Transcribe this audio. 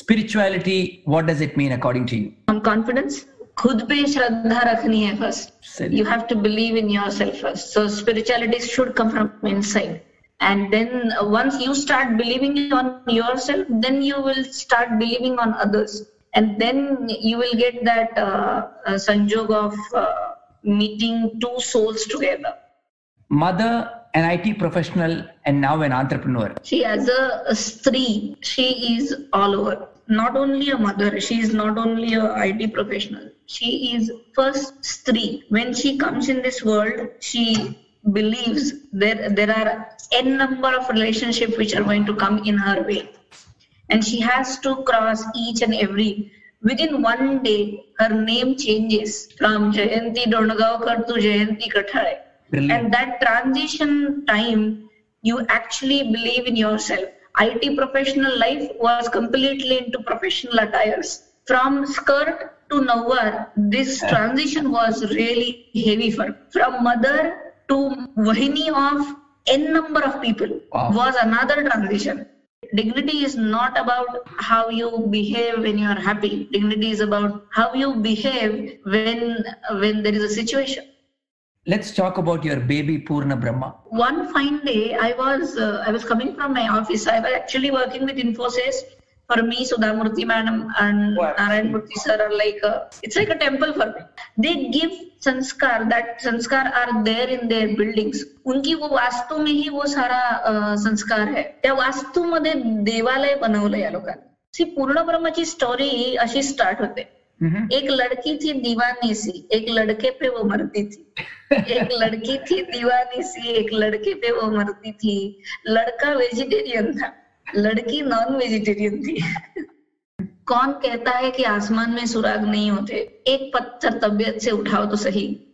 Spirituality, what does it mean according to you? On confidence, खुद पे श्रद्धा रखनी है first. You have to believe in yourself first. So spirituality should come from inside. And then uh, once you start believing on yourself, then you will start believing on others. And then you will get that uh, uh, sanjog of uh, meeting two souls together. Mother, an IT professional, and now an entrepreneur. She, as a, a stree, she is all over. Not only a mother, she is not only a IT professional. She is first stree. When she comes in this world, she believes there there are n number of relationships which are going to come in her way. And she has to cross each and every. Within one day her name changes from jayanti donagaonkar to jayanti kathale and that transition time you actually believe in yourself it professional life was completely into professional attires from skirt to nowar this transition was really heavy for from mother to Vahini of n number of people wow. was another transition. Dignity is not about how you behave when you are happy. Dignity is about how you behave when when there is a situation. Let's talk about your baby Purna Brahma. One fine day, I was uh, I was coming from my office. I was actually working with Infosys for me, Sudhamurthy madam and wow. Narayan Murthy sir are like a, it's like a temple for me. They give संस्कार that संस्कार are there in their buildings. उनकी वो वास्तु में ही वो सारा संस्कार है त्या वास्तूमध्ये देवालय बनवलं या लोकांनी पूर्ण ब्रह्माची स्टोरी अशी स्टार्ट होते एक लड़की थी दीवानी सी एक लड़के पे वो मरती थी। एक लड़की थी दीवानी सी एक लड़के पे वो मरती थी। लड़का वेजिटेरियन था लड़की नॉन वेजिटेरियन थी। कौन कहता है कि आसमान में सुराग नहीं होते? एक पत्थर तबियत से उठाओ तो सही।